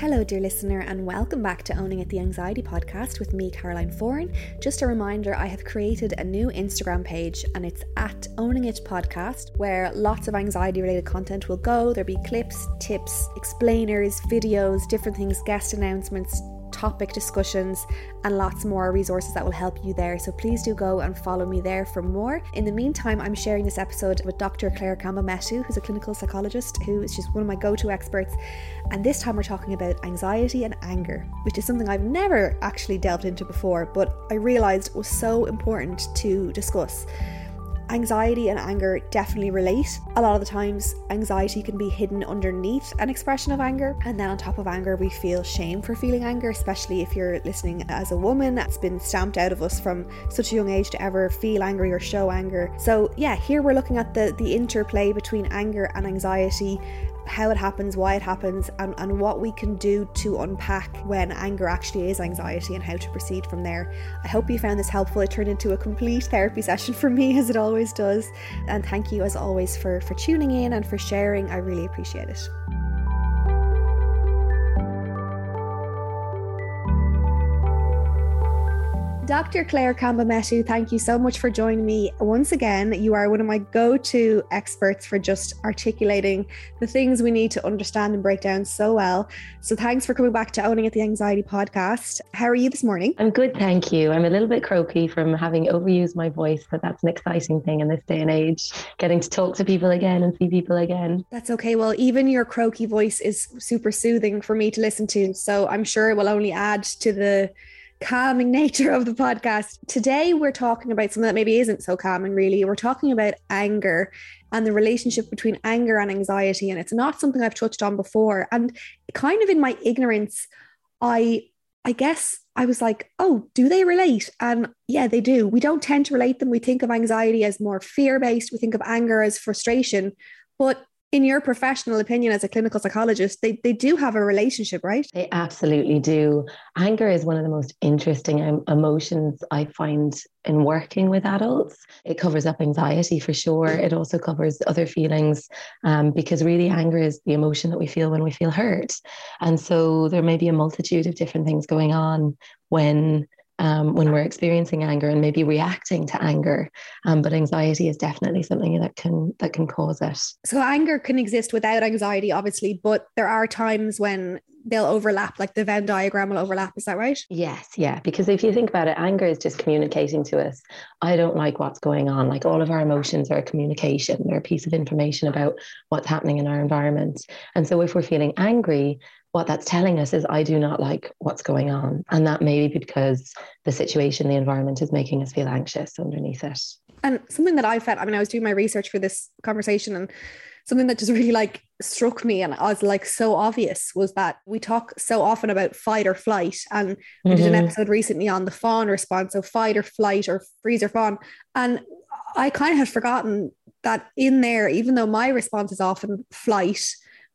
Hello, dear listener, and welcome back to Owning It the Anxiety podcast with me, Caroline Foran. Just a reminder I have created a new Instagram page and it's at Owning It Podcast, where lots of anxiety related content will go. There'll be clips, tips, explainers, videos, different things, guest announcements, topic discussions, and lots more resources that will help you there. So please do go and follow me there for more. In the meantime, I'm sharing this episode with Dr. Claire Campbell Metu, who's a clinical psychologist who is just one of my go to experts. And this time we're talking about anxiety and anger, which is something I've never actually delved into before, but I realized was so important to discuss. Anxiety and anger definitely relate. A lot of the times, anxiety can be hidden underneath an expression of anger, and then on top of anger, we feel shame for feeling anger, especially if you're listening as a woman. It's been stamped out of us from such a young age to ever feel angry or show anger. So, yeah, here we're looking at the, the interplay between anger and anxiety how it happens, why it happens, and, and what we can do to unpack when anger actually is anxiety and how to proceed from there. I hope you found this helpful. It turned into a complete therapy session for me, as it always does. And thank you, as always, for, for tuning in and for sharing. I really appreciate it. Dr. Claire Campbell-Metu, thank you so much for joining me once again. You are one of my go to experts for just articulating the things we need to understand and break down so well. So, thanks for coming back to Owning It the Anxiety podcast. How are you this morning? I'm good, thank you. I'm a little bit croaky from having overused my voice, but that's an exciting thing in this day and age, getting to talk to people again and see people again. That's okay. Well, even your croaky voice is super soothing for me to listen to. So, I'm sure it will only add to the calming nature of the podcast. Today, we're talking about something that maybe isn't so calming, really. We're talking about anger and the relationship between anger and anxiety. And it's not something I've touched on before. And kind of in my ignorance, I I guess I was like, oh, do they relate? And yeah, they do. We don't tend to relate them. We think of anxiety as more fear based, we think of anger as frustration. But in your professional opinion as a clinical psychologist, they, they do have a relationship, right? They absolutely do. Anger is one of the most interesting emotions I find in working with adults. It covers up anxiety for sure. It also covers other feelings um, because really anger is the emotion that we feel when we feel hurt. And so there may be a multitude of different things going on when um, when we're experiencing anger and maybe reacting to anger. Um, but anxiety is definitely something that can that can cause it. So anger can exist without anxiety, obviously, but there are times when they'll overlap, like the Venn diagram will overlap. Is that right? Yes, yeah. Because if you think about it, anger is just communicating to us, I don't like what's going on. Like all of our emotions are a communication, they're a piece of information about what's happening in our environment. And so if we're feeling angry, what that's telling us is I do not like what's going on. And that may be because the situation, the environment is making us feel anxious underneath it. And something that I felt, I mean, I was doing my research for this conversation and something that just really like struck me and I was like so obvious was that we talk so often about fight or flight and we mm-hmm. did an mm-hmm. episode recently on the fawn response so fight or flight or freeze or fawn and I kind of had forgotten that in there even though my response is often flight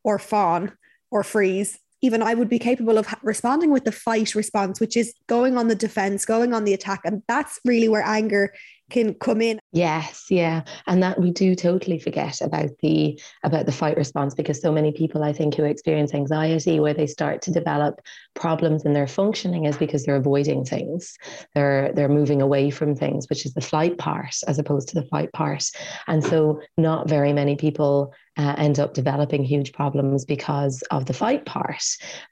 or fawn or freeze even I would be capable of responding with the fight response, which is going on the defense, going on the attack. And that's really where anger can come in. Yes, yeah. And that we do totally forget about the about the fight response because so many people I think who experience anxiety where they start to develop problems in their functioning is because they're avoiding things. They're they're moving away from things, which is the flight part as opposed to the fight part. And so not very many people uh, end up developing huge problems because of the fight part.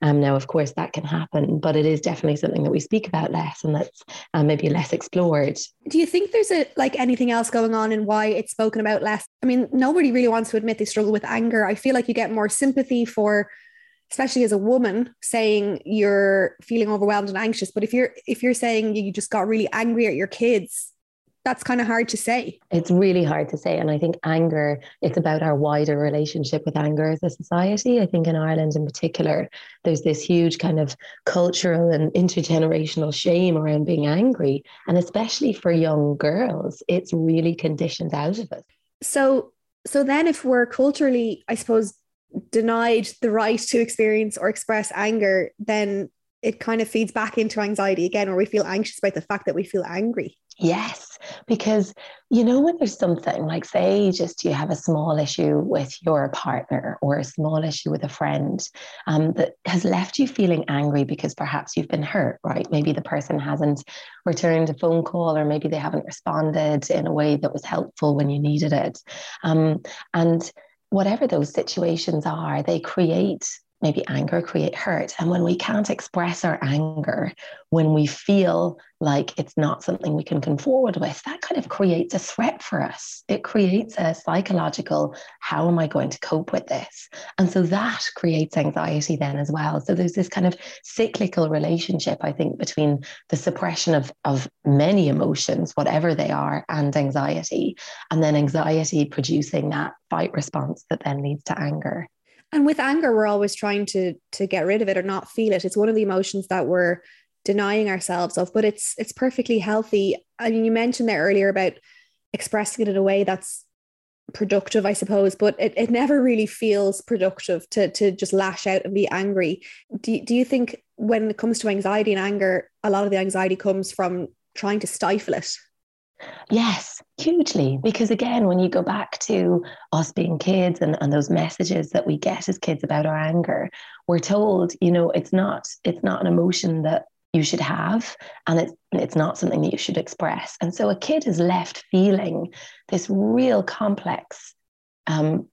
Um, now, of course, that can happen, but it is definitely something that we speak about less and that's uh, maybe less explored. Do you think there's a like anything else going on in why it's spoken about less? I mean, nobody really wants to admit they struggle with anger. I feel like you get more sympathy for especially as a woman saying you're feeling overwhelmed and anxious but if you're if you're saying you just got really angry at your kids that's kind of hard to say. It's really hard to say. And I think anger, it's about our wider relationship with anger as a society. I think in Ireland in particular, there's this huge kind of cultural and intergenerational shame around being angry. And especially for young girls, it's really conditioned out of us. So so then if we're culturally, I suppose, denied the right to experience or express anger, then it kind of feeds back into anxiety again, where we feel anxious about the fact that we feel angry. Yes, because you know, when there's something like, say, just you have a small issue with your partner or a small issue with a friend um, that has left you feeling angry because perhaps you've been hurt, right? Maybe the person hasn't returned a phone call or maybe they haven't responded in a way that was helpful when you needed it. Um, and whatever those situations are, they create maybe anger create hurt. And when we can't express our anger when we feel like it's not something we can come forward with that kind of creates a threat for us. It creates a psychological how am i going to cope with this? And so that creates anxiety then as well. So there's this kind of cyclical relationship i think between the suppression of of many emotions whatever they are and anxiety and then anxiety producing that fight response that then leads to anger and with anger, we're always trying to to get rid of it or not feel it. It's one of the emotions that we're denying ourselves of, but it's it's perfectly healthy. I mean, you mentioned there earlier about expressing it in a way that's productive, I suppose, but it, it never really feels productive to to just lash out and be angry. Do, do you think when it comes to anxiety and anger, a lot of the anxiety comes from trying to stifle it? Yes, hugely. Because again, when you go back to us being kids and, and those messages that we get as kids about our anger, we're told, you know, it's not it's not an emotion that you should have and it's it's not something that you should express. And so a kid is left feeling this real complex um,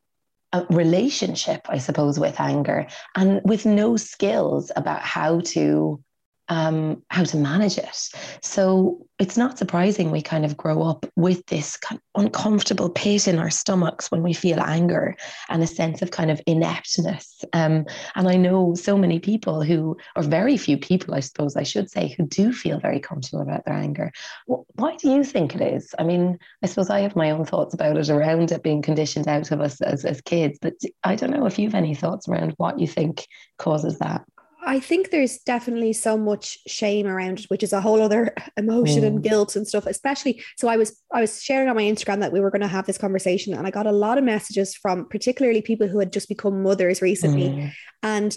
relationship, I suppose, with anger and with no skills about how to um, how to manage it. So it's not surprising we kind of grow up with this kind of uncomfortable pit in our stomachs when we feel anger and a sense of kind of ineptness. Um, and I know so many people who, or very few people, I suppose I should say, who do feel very comfortable about their anger. Why do you think it is? I mean, I suppose I have my own thoughts about it around it being conditioned out of us as, as kids, but I don't know if you have any thoughts around what you think causes that. I think there's definitely so much shame around it, which is a whole other emotion mm. and guilt and stuff. Especially, so I was I was sharing on my Instagram that we were going to have this conversation, and I got a lot of messages from particularly people who had just become mothers recently, mm. and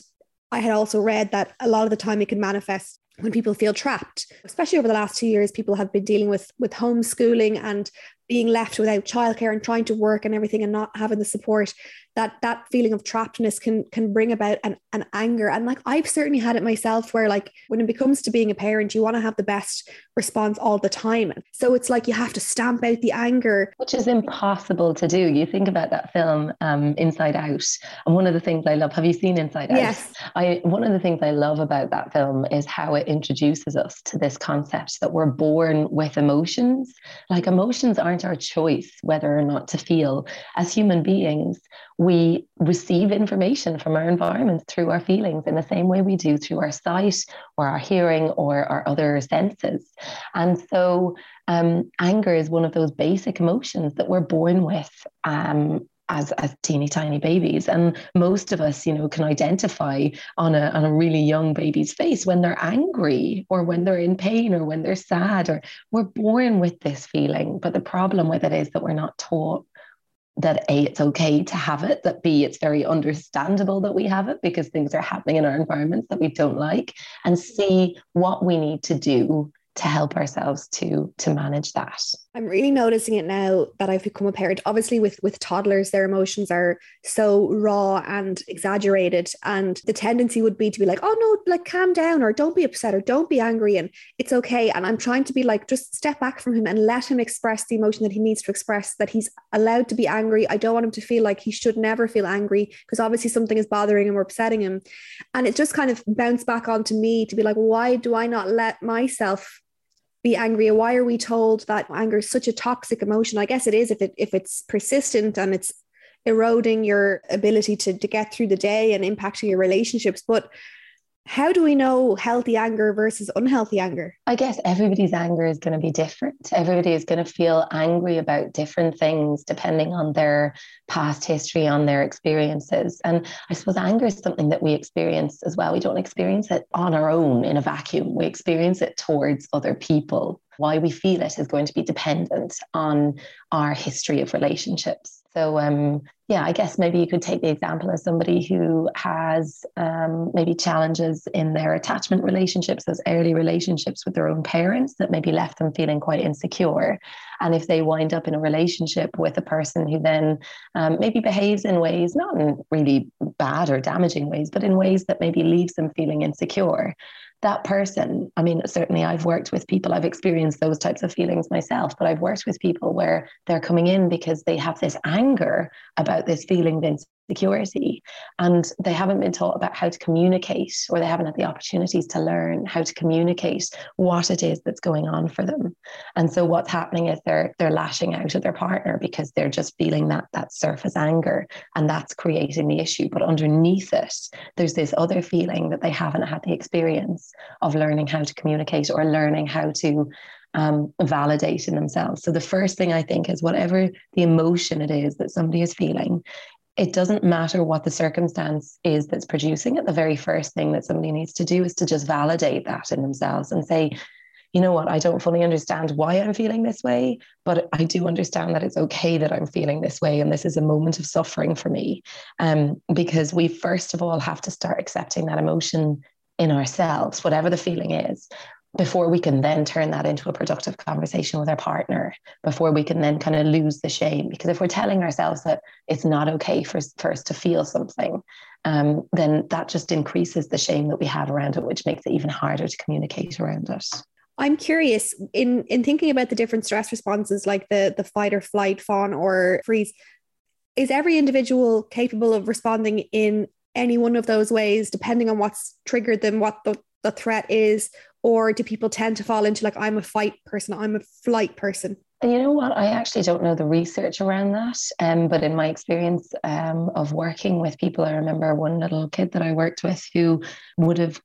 I had also read that a lot of the time it can manifest when people feel trapped especially over the last two years people have been dealing with with homeschooling and being left without childcare and trying to work and everything and not having the support that that feeling of trappedness can can bring about an, an anger. And like i've certainly had it myself where like when it becomes to being a parent you want to have the best response all the time. So it's like you have to stamp out the anger. Which is impossible to do. You think about that film um, inside out and one of the things i love have you seen inside out? Yes. I one of the things i love about that film is how it introduces us to this concept that we're born with emotions. Like emotions aren't our choice whether or not to feel as human beings we receive information from our environment through our feelings in the same way we do through our sight or our hearing or our other senses. And so um, anger is one of those basic emotions that we're born with. Um, as, as teeny tiny babies. And most of us, you know, can identify on a, on a really young baby's face when they're angry or when they're in pain or when they're sad or we're born with this feeling. But the problem with it is that we're not taught that A, it's okay to have it, that B, it's very understandable that we have it because things are happening in our environments that we don't like, and C, what we need to do to help ourselves to to manage that i'm really noticing it now that i've become a parent. Obviously with with toddlers their emotions are so raw and exaggerated and the tendency would be to be like oh no like calm down or don't be upset or don't be angry and it's okay. And i'm trying to be like just step back from him and let him express the emotion that he needs to express that he's allowed to be angry. I don't want him to feel like he should never feel angry because obviously something is bothering him or upsetting him. And it just kind of bounced back onto me to be like why do i not let myself be angry why are we told that anger is such a toxic emotion? I guess it is if it if it's persistent and it's eroding your ability to, to get through the day and impacting your relationships. But how do we know healthy anger versus unhealthy anger? I guess everybody's anger is going to be different. Everybody is going to feel angry about different things depending on their past history, on their experiences. And I suppose anger is something that we experience as well. We don't experience it on our own in a vacuum, we experience it towards other people. Why we feel it is going to be dependent on our history of relationships. So, um, yeah, I guess maybe you could take the example of somebody who has um, maybe challenges in their attachment relationships, those early relationships with their own parents that maybe left them feeling quite insecure. And if they wind up in a relationship with a person who then um, maybe behaves in ways, not in really bad or damaging ways, but in ways that maybe leaves them feeling insecure, that person, I mean, certainly I've worked with people, I've experienced those types of feelings myself, but I've worked with people where they're coming in because they have this anger about this feeling of security and they haven't been taught about how to communicate or they haven't had the opportunities to learn how to communicate what it is that's going on for them. And so what's happening is they're they're lashing out at their partner because they're just feeling that that surface anger and that's creating the issue. But underneath it there's this other feeling that they haven't had the experience of learning how to communicate or learning how to um, validate in themselves. So the first thing I think is whatever the emotion it is that somebody is feeling, it doesn't matter what the circumstance is that's producing it. The very first thing that somebody needs to do is to just validate that in themselves and say, you know what, I don't fully understand why I'm feeling this way, but I do understand that it's okay that I'm feeling this way. And this is a moment of suffering for me. Um, because we first of all have to start accepting that emotion in ourselves, whatever the feeling is before we can then turn that into a productive conversation with our partner, before we can then kind of lose the shame. Because if we're telling ourselves that it's not okay for, for us to feel something, um, then that just increases the shame that we have around it, which makes it even harder to communicate around it. I'm curious in in thinking about the different stress responses, like the the fight or flight, fawn or freeze. Is every individual capable of responding in any one of those ways, depending on what's triggered them, what the, the threat is, or do people tend to fall into like i'm a fight person i'm a flight person? You know what? I actually don't know the research around that um, but in my experience um, of working with people i remember one little kid that i worked with who would have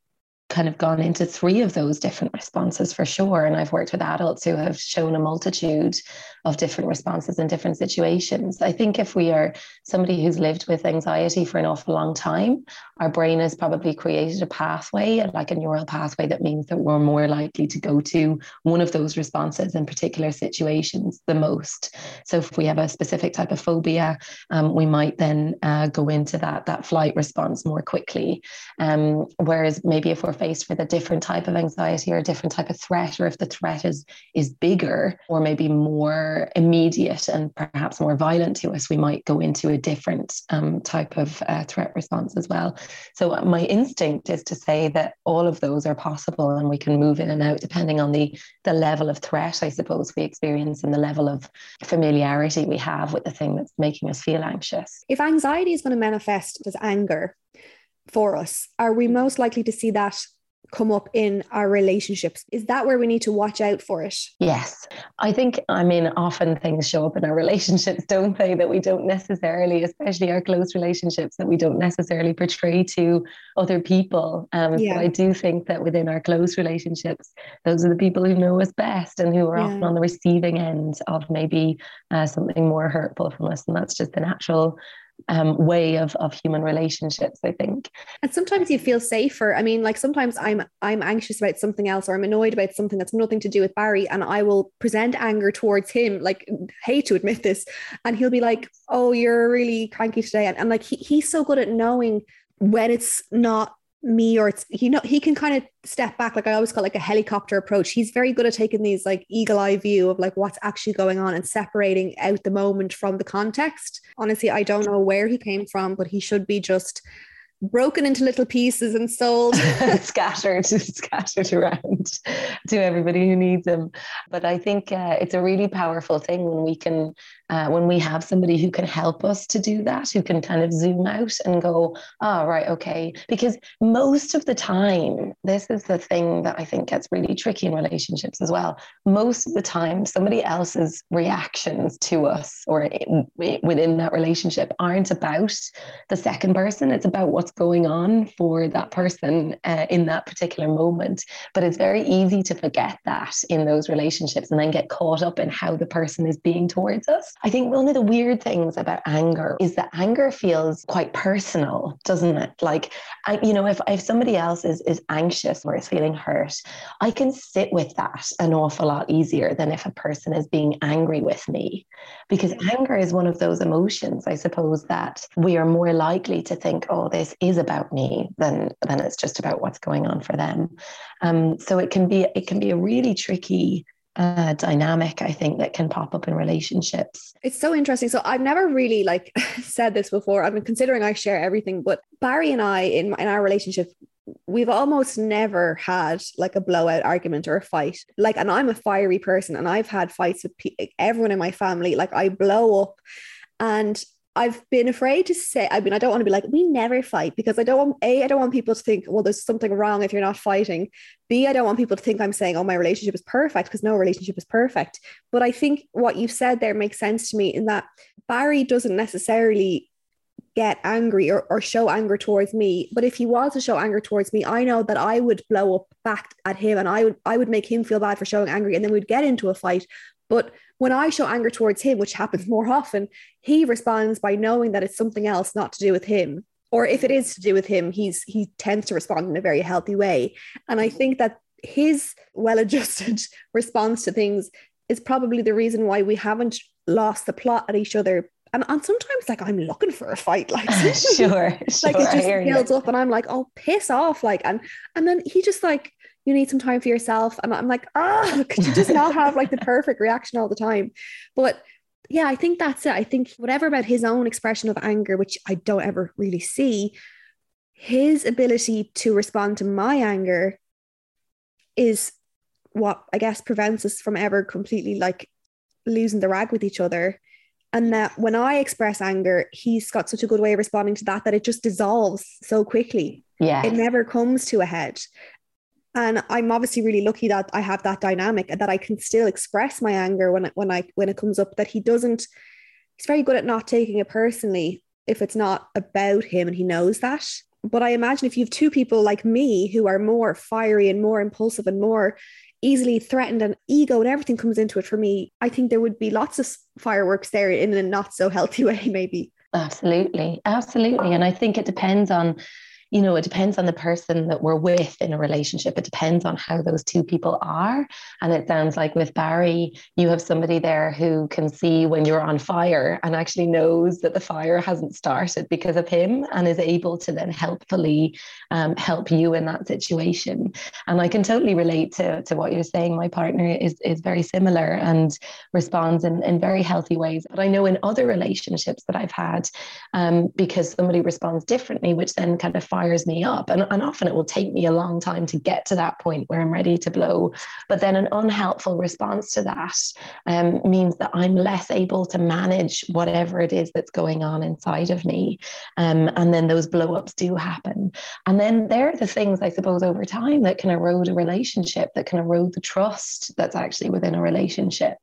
kind of gone into three of those different responses for sure. And I've worked with adults who have shown a multitude of different responses in different situations. I think if we are somebody who's lived with anxiety for an awful long time, our brain has probably created a pathway, like a neural pathway, that means that we're more likely to go to one of those responses in particular situations the most. So if we have a specific type of phobia, um, we might then uh, go into that, that flight response more quickly. Um, whereas maybe if we're faced with a different type of anxiety or a different type of threat, or if the threat is is bigger or maybe more immediate and perhaps more violent to us, we might go into a different um, type of uh, threat response as well. So uh, my instinct is to say that all of those are possible, and we can move in and out depending on the the level of threat, I suppose, we experience and the level of familiarity we have with the thing that's making us feel anxious. If anxiety is going to manifest as anger, for us, are we most likely to see that come up in our relationships. Is that where we need to watch out for it? Yes. I think, I mean, often things show up in our relationships, don't they? That we don't necessarily, especially our close relationships, that we don't necessarily portray to other people. Um, yeah. So I do think that within our close relationships, those are the people who know us best and who are yeah. often on the receiving end of maybe uh, something more hurtful from us. And that's just the natural um, way of, of human relationships i think. And sometimes you feel safer. I mean like sometimes i'm i'm anxious about something else or i'm annoyed about something that's nothing to do with barry and i will present anger towards him like hate to admit this and he'll be like oh you're really cranky today. And, and like he, he's so good at knowing when it's not me or it's he know he can kind of step back. Like i always call like a helicopter approach. He's very good at taking these like eagle eye view of like what's actually going on and separating out the moment from the context. Honestly i don't know where he came from but he should be just broken into little pieces and sold scattered scattered around to everybody who needs them but i think uh, it's a really powerful thing when we can uh, when we have somebody who can help us to do that, who can kind of zoom out and go, oh, right, okay. Because most of the time, this is the thing that I think gets really tricky in relationships as well. Most of the time, somebody else's reactions to us or within that relationship aren't about the second person. It's about what's going on for that person uh, in that particular moment. But it's very easy to forget that in those relationships and then get caught up in how the person is being towards us. I think one of the weird things about anger is that anger feels quite personal, doesn't it? Like, I, you know, if, if somebody else is, is anxious or is feeling hurt, I can sit with that an awful lot easier than if a person is being angry with me. Because anger is one of those emotions, I suppose, that we are more likely to think, oh, this is about me than, than it's just about what's going on for them. Um, so it can be it can be a really tricky uh, dynamic I think that can pop up in relationships. It's so interesting. So I've never really like said this before. I've been considering I share everything, but Barry and I in in our relationship we've almost never had like a blowout argument or a fight. Like, and I'm a fiery person and I've had fights with pe- everyone in my family. Like, I blow up and I've been afraid to say, I mean, I don't want to be like, we never fight because I don't want, A, I don't want people to think, well, there's something wrong if you're not fighting. B, I don't want people to think I'm saying, oh, my relationship is perfect because no relationship is perfect. But I think what you've said there makes sense to me in that Barry doesn't necessarily get angry or, or show anger towards me. But if he was to show anger towards me, I know that I would blow up back at him and I would I would make him feel bad for showing angry and then we'd get into a fight. But when I show anger towards him, which happens more often, he responds by knowing that it's something else not to do with him. Or if it is to do with him, he's he tends to respond in a very healthy way. And I think that his well-adjusted response to things is probably the reason why we haven't lost the plot at each other and, and sometimes like I'm looking for a fight, like sure, like sure, it just builds up, and I'm like, oh, piss off, like, and and then he just like you need some time for yourself. And I'm like, ah, could you just not have like the perfect reaction all the time? But yeah, I think that's it. I think whatever about his own expression of anger, which I don't ever really see, his ability to respond to my anger is what I guess prevents us from ever completely like losing the rag with each other. And that when I express anger, he's got such a good way of responding to that that it just dissolves so quickly. Yeah. It never comes to a head. And I'm obviously really lucky that I have that dynamic and that I can still express my anger when it, when I when it comes up. That he doesn't. He's very good at not taking it personally if it's not about him, and he knows that. But I imagine if you have two people like me who are more fiery and more impulsive and more easily threatened and ego and everything comes into it for me, I think there would be lots of fireworks there in a not so healthy way, maybe. Absolutely. Absolutely. And I think it depends on you know, it depends on the person that we're with in a relationship. It depends on how those two people are. And it sounds like with Barry, you have somebody there who can see when you're on fire and actually knows that the fire hasn't started because of him and is able to then helpfully um, help you in that situation. And I can totally relate to, to what you're saying. My partner is, is very similar and responds in, in very healthy ways. But I know in other relationships that I've had, um, because somebody responds differently, which then kind of fires me up. And, and often it will take me a long time to get to that point where I'm ready to blow. But then an unhelpful response to that um, means that I'm less able to manage whatever it is that's going on inside of me. Um, and then those blow ups do happen. And then there are the things, I suppose, over time that can erode a relationship, that can erode the trust that's actually within a relationship.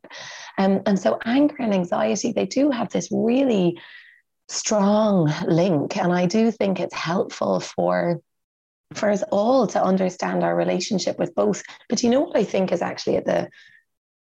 Um, and so anger and anxiety, they do have this really strong link. And I do think it's helpful for for us all to understand our relationship with both. But you know what I think is actually at the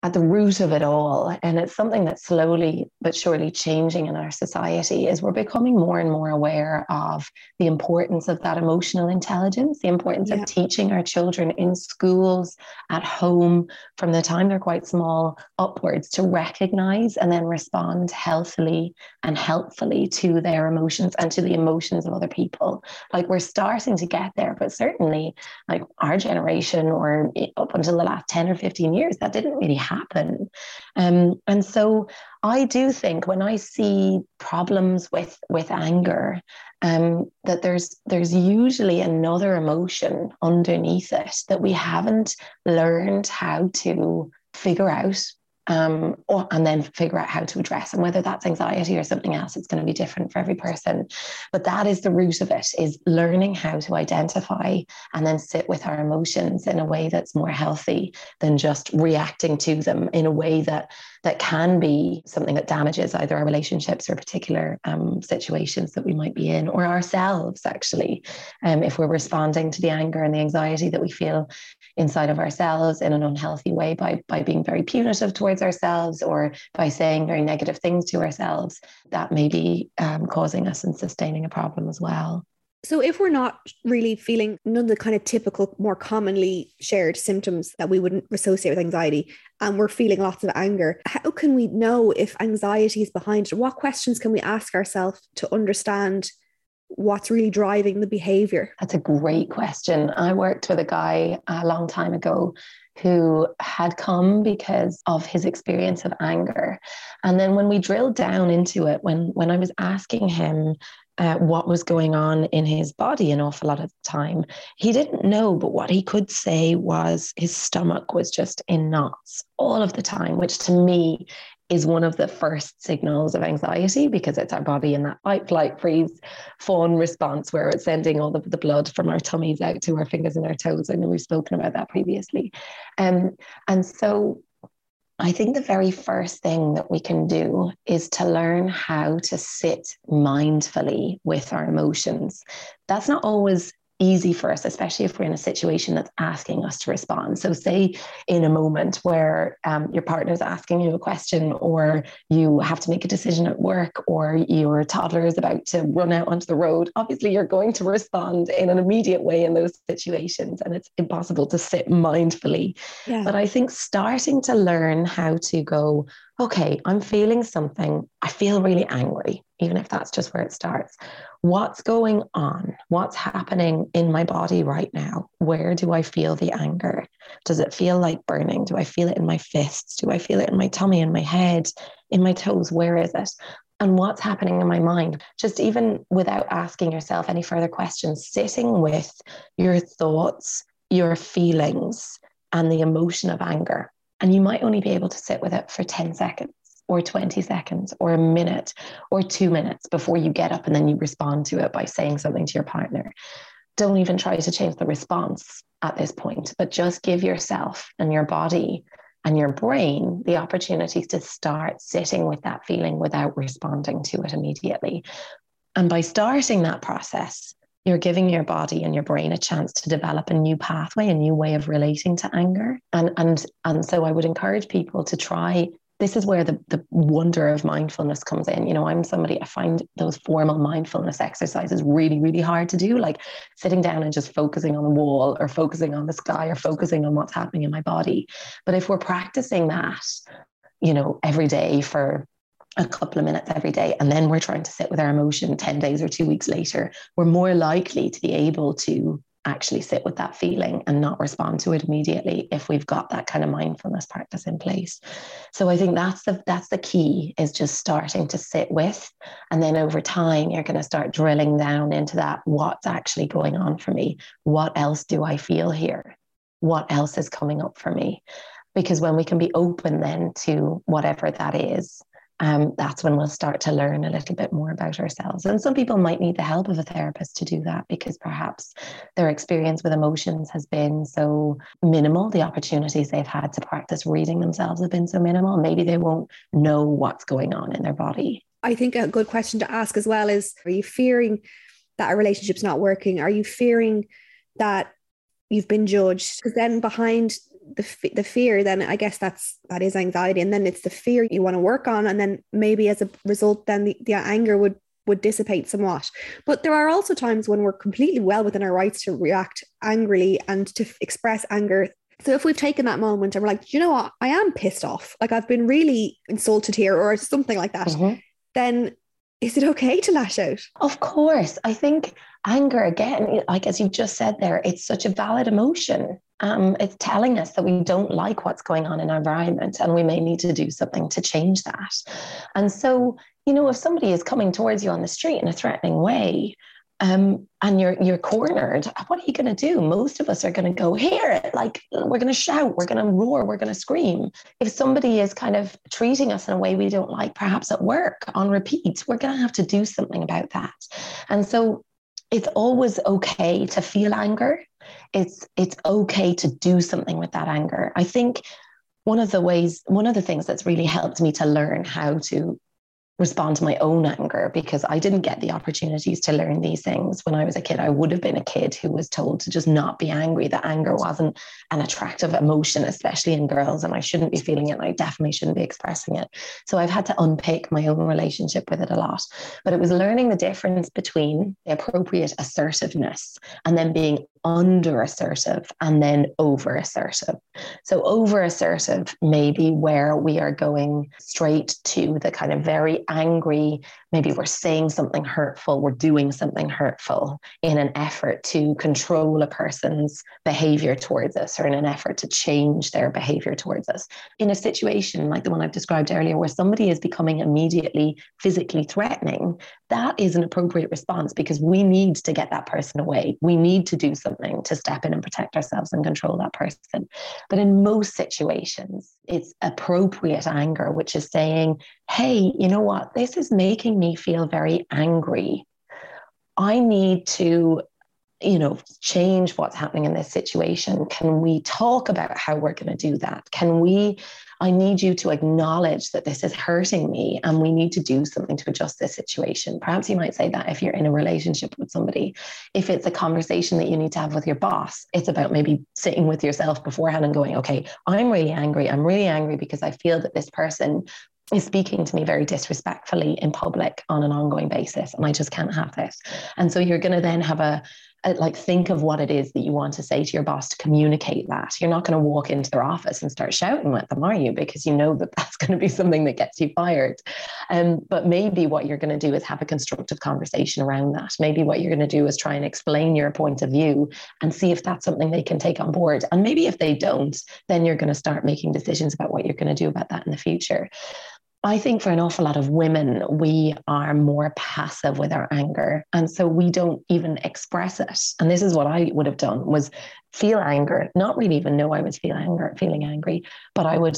at the root of it all, and it's something that's slowly but surely changing in our society, is we're becoming more and more aware of the importance of that emotional intelligence, the importance yeah. of teaching our children in schools, at home, from the time they're quite small upwards, to recognize and then respond healthily and helpfully to their emotions and to the emotions of other people. Like we're starting to get there, but certainly, like our generation or up until the last 10 or 15 years, that didn't really happen happen. Um, and so I do think when I see problems with with anger, um, that there's there's usually another emotion underneath it that we haven't learned how to figure out um, or, and then figure out how to address. And whether that's anxiety or something else it's going to be different for every person. But that is the root of it is learning how to identify and then sit with our emotions in a way that's more healthy than just reacting to them in a way that that can be something that damages either our relationships or particular um, situations that we might be in or ourselves actually um, if we're responding to the anger and the anxiety that we feel inside of ourselves in an unhealthy way by, by being very punitive towards ourselves or by saying very negative things to ourselves, that may be um, causing us and sustaining a problem as well. So, if we're not really feeling none of the kind of typical, more commonly shared symptoms that we wouldn't associate with anxiety, and we're feeling lots of anger, how can we know if anxiety is behind it? What questions can we ask ourselves to understand what's really driving the behavior? That's a great question. I worked with a guy a long time ago who had come because of his experience of anger. And then when we drilled down into it, when when I was asking him uh, what was going on in his body an awful lot of the time. He didn't know, but what he could say was his stomach was just in knots all of the time, which to me is one of the first signals of anxiety because it's our body in that fight, flight, freeze, fawn response where it's sending all the, the blood from our tummies out to our fingers and our toes. I know we've spoken about that previously. Um, and so I think the very first thing that we can do is to learn how to sit mindfully with our emotions. That's not always easy for us, especially if we're in a situation that's asking us to respond. So, say in a moment where um, your partner is asking you a question, or you have to make a decision at work, or your toddler is about to run out onto the road, obviously you're going to respond in an immediate way in those situations, and it's impossible to sit mindfully. Yeah. But I think starting to learn how to go, okay, I'm feeling something, I feel really angry, even if that's just where it starts what's going on? What's happening in my body right now? Where do I feel the anger? Does it feel like burning? Do I feel it in my fists? Do I feel it in my tummy, in my head, in my toes? Where is it? And what's happening in my mind? Just even without asking yourself any further questions, sitting with your thoughts, your feelings, and the emotion of anger. And you might only be able to sit with it for 10 seconds or 20 seconds or a minute or two minutes before you get up and then you respond to it by saying something to your partner. Don't even try to change the response at this point, but just give yourself and your body and your brain the opportunity to start sitting with that feeling without responding to it immediately. And by starting that process, you're giving your body and your brain a chance to develop a new pathway, a new way of relating to anger. And and and so I would encourage people to try this is where the, the wonder of mindfulness comes in. You know, I'm somebody, I find those formal mindfulness exercises really, really hard to do, like sitting down and just focusing on the wall or focusing on the sky or focusing on what's happening in my body. But if we're practicing that, you know, every day for a couple of minutes every day, and then we're trying to sit with our emotion 10 days or two weeks later, we're more likely to be able to actually sit with that feeling and not respond to it immediately if we've got that kind of mindfulness practice in place. So I think that's the that's the key is just starting to sit with and then over time you're going to start drilling down into that what's actually going on for me? What else do I feel here? What else is coming up for me? Because when we can be open then to whatever that is, um, that's when we'll start to learn a little bit more about ourselves. And some people might need the help of a therapist to do that because perhaps their experience with emotions has been so minimal. The opportunities they've had to practice reading themselves have been so minimal. Maybe they won't know what's going on in their body. I think a good question to ask as well is Are you fearing that a relationship's not working? Are you fearing that you've been judged? Because then behind the the fear then i guess that's that is anxiety and then it's the fear you want to work on and then maybe as a result then the, the anger would would dissipate somewhat. But there are also times when we're completely well within our rights to react angrily and to express anger. So if we've taken that moment and we're like you know what? I am pissed off. Like i've been really insulted here or something like that mm-hmm. then is it okay to lash out? Of course. I think anger again like as you just said there it's such a valid emotion um, it's telling us that we don't like what's going on in our environment and we may need to do something to change that. And so, you know, if somebody is coming towards you on the street in a threatening way, um, and you're you're cornered, what are you going to do? Most of us are going to go here, like we're going to shout, we're going to roar, we're going to scream. If somebody is kind of treating us in a way we don't like, perhaps at work on repeat, we're going to have to do something about that. And so it's always okay to feel anger it's it's okay to do something with that anger i think one of the ways one of the things that's really helped me to learn how to respond to my own anger because I didn't get the opportunities to learn these things when I was a kid. I would have been a kid who was told to just not be angry, that anger wasn't an attractive emotion, especially in girls, and I shouldn't be feeling it. And I definitely shouldn't be expressing it. So I've had to unpick my own relationship with it a lot. But it was learning the difference between the appropriate assertiveness and then being under assertive and then over assertive. So, over assertive may be where we are going straight to the kind of very angry, maybe we're saying something hurtful, we're doing something hurtful in an effort to control a person's behavior towards us or in an effort to change their behavior towards us. In a situation like the one I've described earlier, where somebody is becoming immediately physically threatening, that is an appropriate response because we need to get that person away. We need to do something to step in and protect ourselves and control that person. But in most situations, it's appropriate anger, which is saying, hey, you know what? This is making me feel very angry. I need to you know change what's happening in this situation can we talk about how we're going to do that can we I need you to acknowledge that this is hurting me and we need to do something to adjust this situation. Perhaps you might say that if you're in a relationship with somebody. If it's a conversation that you need to have with your boss, it's about maybe sitting with yourself beforehand and going, okay, I'm really angry. I'm really angry because I feel that this person is speaking to me very disrespectfully in public on an ongoing basis and i just can't have this. And so you're going to then have a, uh, like think of what it is that you want to say to your boss to communicate that. You're not going to walk into their office and start shouting at them are you? Because you know that that's going to be something that gets you fired. Um, but maybe what you're going to do is have a constructive conversation around that. Maybe what you're going to do is try and explain your point of view and see if that's something they can take on board. And maybe if they don't then you're going to start making decisions about what you're going to do about that in the future I think for an awful lot of women, we are more passive with our anger. And so we don't even express it. And this is what I would have done was feel anger, not really even know I was feeling anger, feeling angry, but I would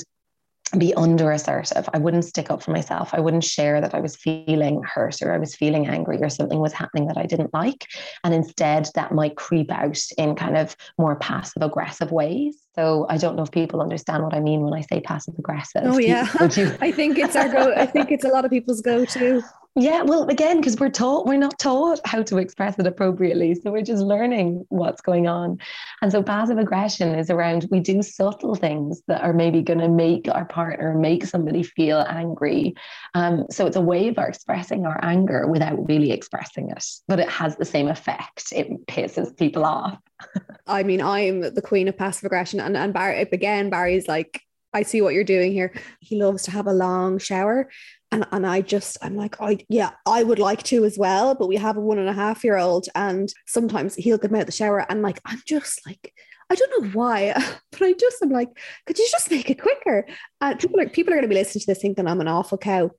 be under assertive. I wouldn't stick up for myself. I wouldn't share that I was feeling hurt or I was feeling angry or something was happening that I didn't like. And instead, that might creep out in kind of more passive aggressive ways. So I don't know if people understand what I mean when I say passive aggressive. Oh yeah, I think it's our go. I think it's a lot of people's go-to. Yeah, well, again, because we're taught, we're not taught how to express it appropriately. So we're just learning what's going on. And so passive aggression is around we do subtle things that are maybe going to make our partner, make somebody feel angry. Um, so it's a way of expressing our anger without really expressing it, but it has the same effect. It pisses people off. I mean, I'm the queen of passive aggression. And, and Barry, again, Barry's like, I see what you're doing here. He loves to have a long shower and and I just I'm like I yeah I would like to as well but we have a one and a half year old and sometimes he'll come out the shower and like I'm just like I don't know why but I just I'm like could you just make it quicker? And people are people are going to be listening to this thinking I'm an awful cow.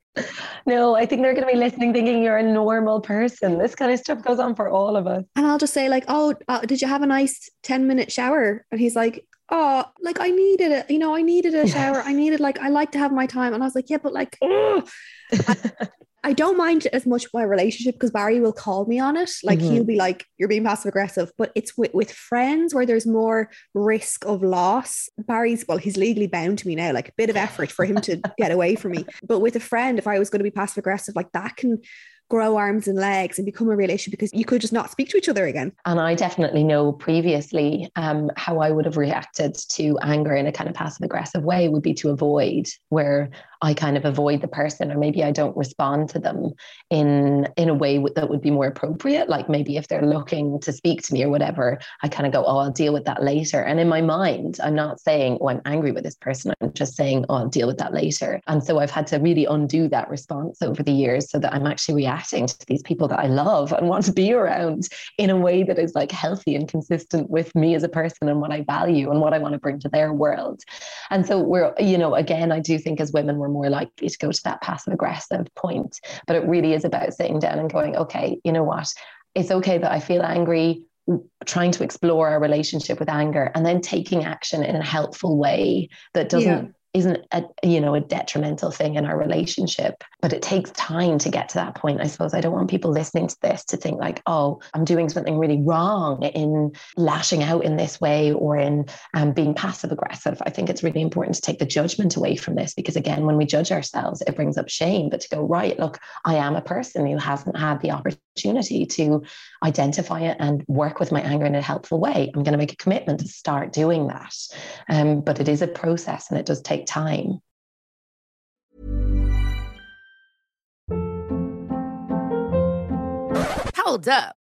No I think they're going to be listening thinking you're a normal person. This kind of stuff goes on for all of us. And I'll just say like oh uh, did you have a nice 10 minute shower? And he's like oh, like I needed it, you know, I needed a shower. I needed like I like to have my time. And I was like, yeah, but like, oh, I don't mind as much my relationship because Barry will call me on it. Like mm-hmm. he'll be like, "You're being passive aggressive," but it's with, with friends where there's more risk of loss. Barry's well, he's legally bound to me now. Like a bit of effort for him to get away from me. But with a friend, if I was going to be passive aggressive, like that can grow arms and legs and become a real issue because you could just not speak to each other again. And I definitely know previously um, how I would have reacted to anger in a kind of passive aggressive way would be to avoid, where I kind of avoid the person, or maybe I don't respond to them in in a way that would be more appropriate. Like maybe if they're looking to speak to me or whatever, I kind of go, "Oh, I'll deal with that later." And in my mind, I'm not saying, "Oh, I'm angry with this person." I'm just saying, "Oh, I'll deal with that later." And so I've had to really undo that response over the years, so that I'm actually reacting to these people that I love and want to be around in a way that is like healthy and consistent with me as a person and what I value and what I want to bring to their world. And so we're, you know, again, I do think as women we're more likely to go to that passive aggressive point. But it really is about sitting down and going, okay, you know what? It's okay that I feel angry, trying to explore our relationship with anger and then taking action in a helpful way that doesn't yeah isn't a you know a detrimental thing in our relationship but it takes time to get to that point. I suppose i don't want people listening to this to think like oh i'm doing something really wrong in lashing out in this way or in um, being passive aggressive. I think it's really important to take the judgment away from this because again when we judge ourselves it brings up shame. But to go right look i am a person who hasn't had the opportunity to identify it and work with my anger in a helpful way i'm going to make a commitment to start doing that um, but it is a process and it does take time. Hold up.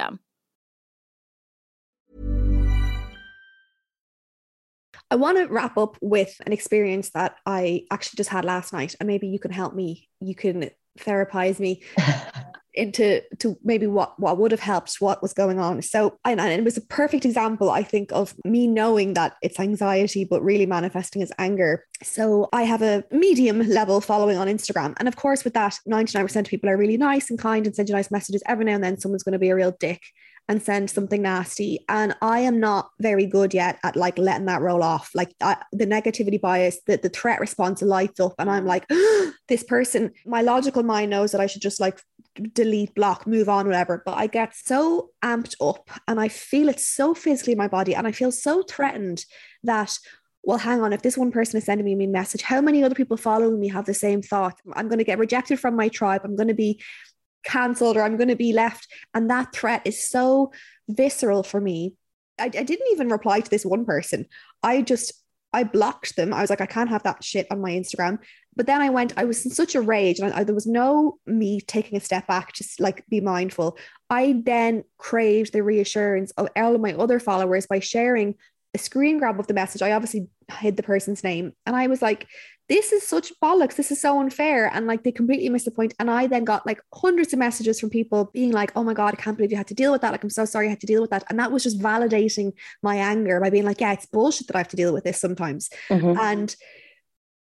system. I want to wrap up with an experience that I actually just had last night, and maybe you can help me. You can therapize me into to maybe what what would have helped what was going on so and, and it was a perfect example i think of me knowing that it's anxiety but really manifesting as anger so i have a medium level following on instagram and of course with that 99% of people are really nice and kind and send you nice messages every now and then someone's going to be a real dick and send something nasty. And I am not very good yet at like letting that roll off. Like I, the negativity bias, the, the threat response lights up, and I'm like, this person, my logical mind knows that I should just like delete, block, move on, whatever. But I get so amped up and I feel it so physically in my body. And I feel so threatened that well, hang on, if this one person is sending me a message, how many other people following me have the same thought? I'm going to get rejected from my tribe. I'm going to be cancelled or I'm going to be left. And that threat is so visceral for me. I, I didn't even reply to this one person. I just, I blocked them. I was like, I can't have that shit on my Instagram. But then I went, I was in such a rage and I, there was no me taking a step back, just like be mindful. I then craved the reassurance of all of my other followers by sharing a screen grab of the message. I obviously hid the person's name. And I was like, this is such bollocks. This is so unfair. And like they completely missed the point. And I then got like hundreds of messages from people being like, oh my God, I can't believe you had to deal with that. Like, I'm so sorry you had to deal with that. And that was just validating my anger by being like, yeah, it's bullshit that I have to deal with this sometimes. Mm-hmm. And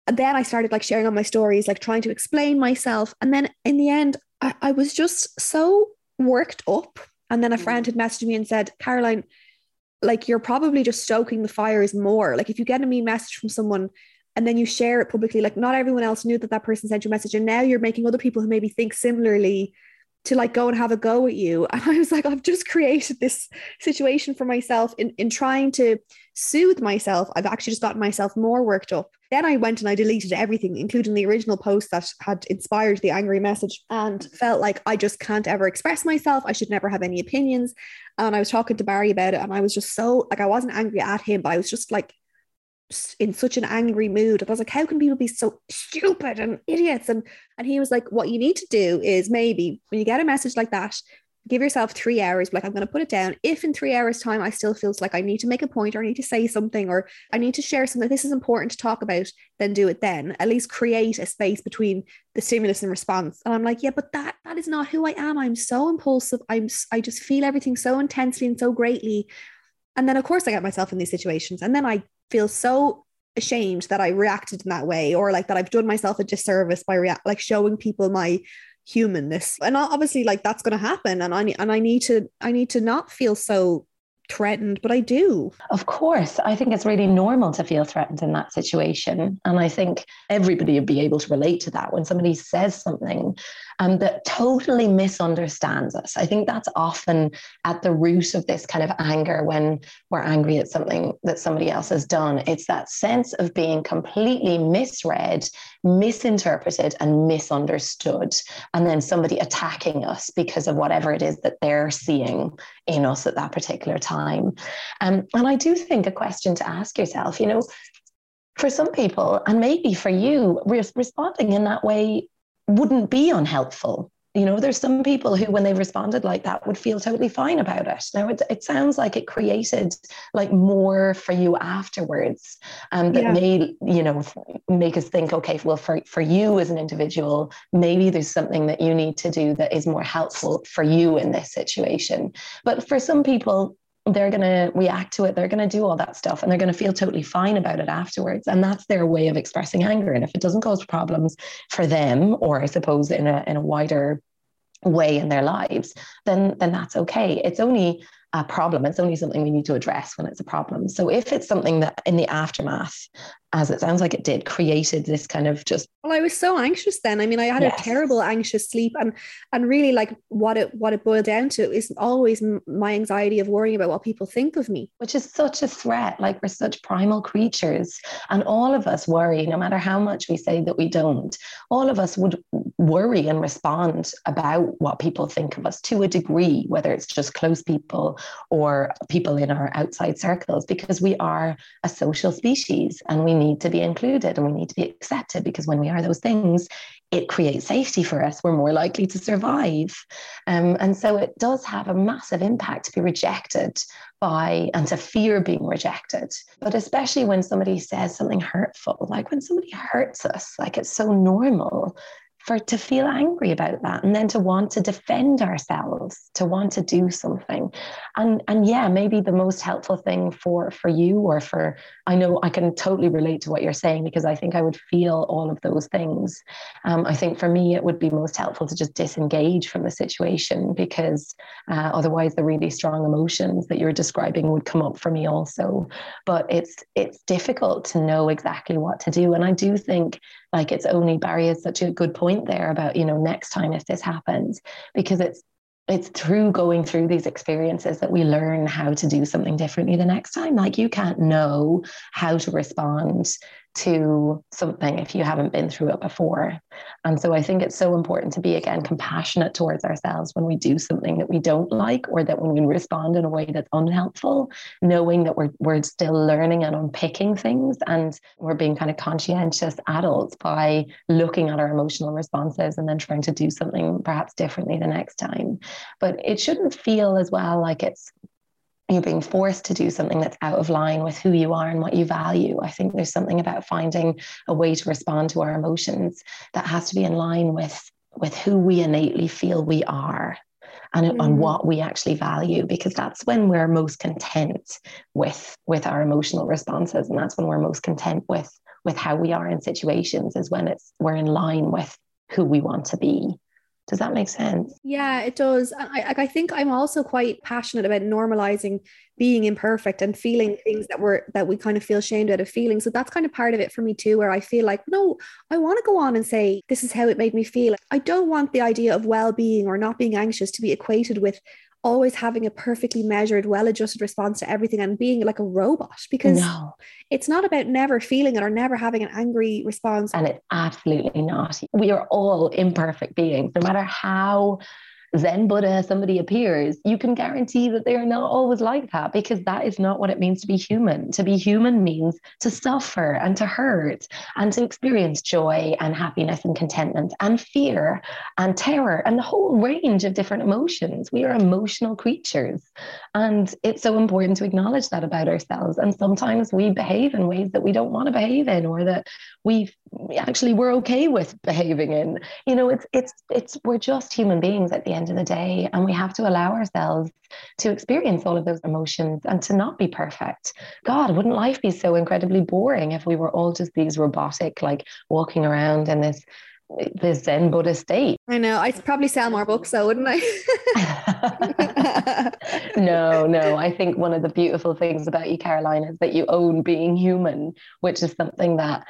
then I started like sharing on my stories, like trying to explain myself. And then in the end, I, I was just so worked up. And then a friend had messaged me and said, Caroline, like you're probably just stoking the fires more. Like if you get a me message from someone and then you share it publicly. Like not everyone else knew that that person sent you a message and now you're making other people who maybe think similarly to like go and have a go at you. And i was like i've just created this situation for myself in, in trying to soothe myself. I've actually just gotten myself more worked up. Then i went and i deleted everything including the original post that had inspired the angry message and felt like i just can't ever express myself. I should never have any opinions. And i was talking to barry about it and i was just so like i wasn't angry at him but i was just like in such an angry mood. I was like, how can people be so stupid and idiots? And and he was like, what you need to do is maybe when you get a message like that, give yourself three hours. Like I'm going to put it down. If in three hours time I still feels like I need to make a point or I need to say something or I need to share something, this is important to talk about, then do it then. At least create a space between the stimulus and response. And I'm like, yeah, but that that is not who I am. I'm so impulsive. I'm I just feel everything so intensely and so greatly. And then, of course, I get myself in these situations. And then I feel so ashamed that I reacted in that way or like that I've done myself a disservice by like showing people my humanness. And obviously like that's going to happen and I and I need to I need to not feel so threatened, but I do. Of course. I think it's really normal to feel threatened in that situation. And I think everybody would be able to relate to that when somebody says something um, that totally misunderstands us. I think that's often at the root of this kind of anger when we're angry at something that somebody else has done. It's that sense of being completely misread, misinterpreted, and misunderstood. And then somebody attacking us because of whatever it is that they're seeing in us at that particular time. Um, and I do think a question to ask yourself, you know, for some people, and maybe for you, responding in that way wouldn't be unhelpful. You know, there's some people who, when they responded like that, would feel totally fine about it. Now, it, it sounds like it created like more for you afterwards, um, that yeah. may, you know, make us think, okay, well, for for you as an individual, maybe there's something that you need to do that is more helpful for you in this situation. But for some people, they're going to react to it they're going to do all that stuff and they're going to feel totally fine about it afterwards and that's their way of expressing anger and if it doesn't cause problems for them or i suppose in a in a wider way in their lives then then that's okay it's only a problem. It's only something we need to address when it's a problem. So if it's something that in the aftermath, as it sounds like it did, created this kind of just well, I was so anxious then. I mean, I had yes. a terrible anxious sleep, and and really like what it what it boiled down to is always my anxiety of worrying about what people think of me, which is such a threat. Like we're such primal creatures, and all of us worry, no matter how much we say that we don't. All of us would worry and respond about what people think of us to a degree, whether it's just close people or people in our outside circles because we are a social species and we need to be included and we need to be accepted because when we are those things, it creates safety for us. We're more likely to survive. Um, and so it does have a massive impact to be rejected by and to fear being rejected. But especially when somebody says something hurtful, like when somebody hurts us, like it's so normal for to feel angry about that and then to want to defend ourselves to want to do something. And and yeah maybe the most helpful thing for for you or for i know i can totally relate to what you're saying because i think i would feel all of those things. Um, i think for me it would be most helpful to just disengage from the situation because uh, otherwise the really strong emotions that you're describing would come up for me also. But it's it's difficult to know exactly what to do. And i do think like it's only Barry is such a good point there about you know next time if this happens because it's it's through going through these experiences that we learn how to do something differently the next time. Like you can't know how to respond to something if you haven't been through it before. And so I think it's so important to be, again, compassionate towards ourselves when we do something that we don't like or that when we respond in a way that's unhelpful, knowing that we're, we're still learning and unpicking things and we're being kind of conscientious adults by looking at our emotional responses and then trying to do something perhaps differently the next time. But it shouldn't feel as well like it's you're being forced to do something that's out of line with who you are and what you value. I think there's something about finding a way to respond to our emotions that has to be in line with with who we innately feel we are and mm. on what we actually value because that's when we're most content with with our emotional responses and that's when we're most content with with how we are in situations is when it's we're in line with who we want to be does that make sense? Yeah, it does. I, I think I'm also quite passionate about normalizing being imperfect and feeling things that we're that we kind of feel shamed out of feeling. So that's kind of part of it for me too, where I feel like, no, I want to go on and say, this is how it made me feel. I don't want the idea of well-being or not being anxious to be equated with always having a perfectly measured, well adjusted response to everything and being like a robot because no. it's not about never feeling it or never having an angry response. And it's absolutely not. We are all imperfect beings, no matter how Zen Buddha, somebody appears, you can guarantee that they are not always like that because that is not what it means to be human. To be human means to suffer and to hurt and to experience joy and happiness and contentment and fear and terror and the whole range of different emotions. We are emotional creatures. And it's so important to acknowledge that about ourselves. And sometimes we behave in ways that we don't want to behave in or that we actually we're okay with behaving in. You know, it's it's it's we're just human beings at the end of the day. And we have to allow ourselves to experience all of those emotions and to not be perfect. God, wouldn't life be so incredibly boring if we were all just these robotic, like walking around in this this Zen Buddhist state. I know. I'd probably sell more books though, wouldn't I? no, no. I think one of the beautiful things about you, Caroline, is that you own being human, which is something that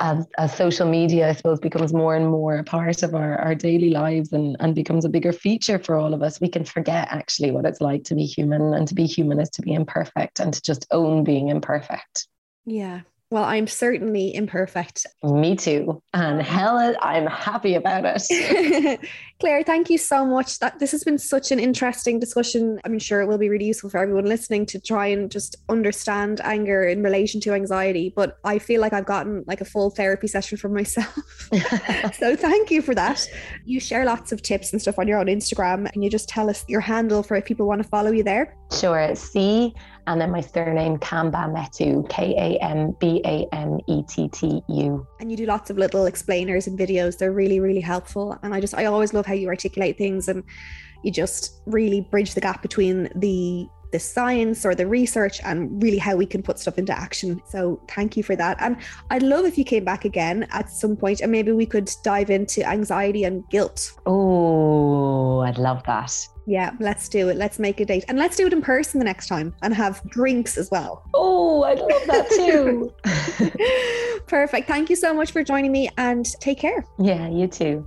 as, as social media, I suppose, becomes more and more a part of our, our daily lives and, and becomes a bigger feature for all of us, we can forget actually what it's like to be human. And to be human is to be imperfect and to just own being imperfect. Yeah, well, I'm certainly imperfect. Me too. And hell, I'm happy about it. Claire, thank you so much. That this has been such an interesting discussion. I'm sure it will be really useful for everyone listening to try and just understand anger in relation to anxiety. But I feel like I've gotten like a full therapy session for myself. so thank you for that. You share lots of tips and stuff on your own Instagram. Can you just tell us your handle for if people want to follow you there? Sure. C and then my surname Kambamettu, K A M B A M E T T U. And you do lots of little explainers and videos. They're really, really helpful. And I just, I always love how you articulate things and you just really bridge the gap between the the science or the research and really how we can put stuff into action. So thank you for that. And I'd love if you came back again at some point and maybe we could dive into anxiety and guilt. Oh, I'd love that. Yeah, let's do it. Let's make a date. And let's do it in person the next time and have drinks as well. Oh, I'd love that too. Perfect. Thank you so much for joining me and take care. Yeah, you too.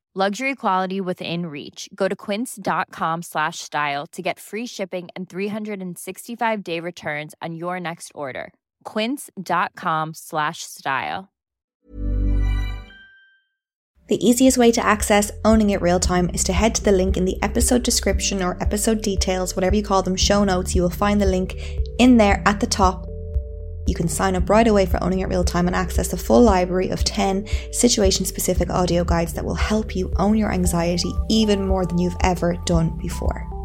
Luxury quality within reach. Go to quince.com slash style to get free shipping and 365 day returns on your next order. Quince.com slash style. The easiest way to access Owning It Real Time is to head to the link in the episode description or episode details, whatever you call them, show notes. You will find the link in there at the top you can sign up right away for Owning It Real Time and access a full library of 10 situation specific audio guides that will help you own your anxiety even more than you've ever done before.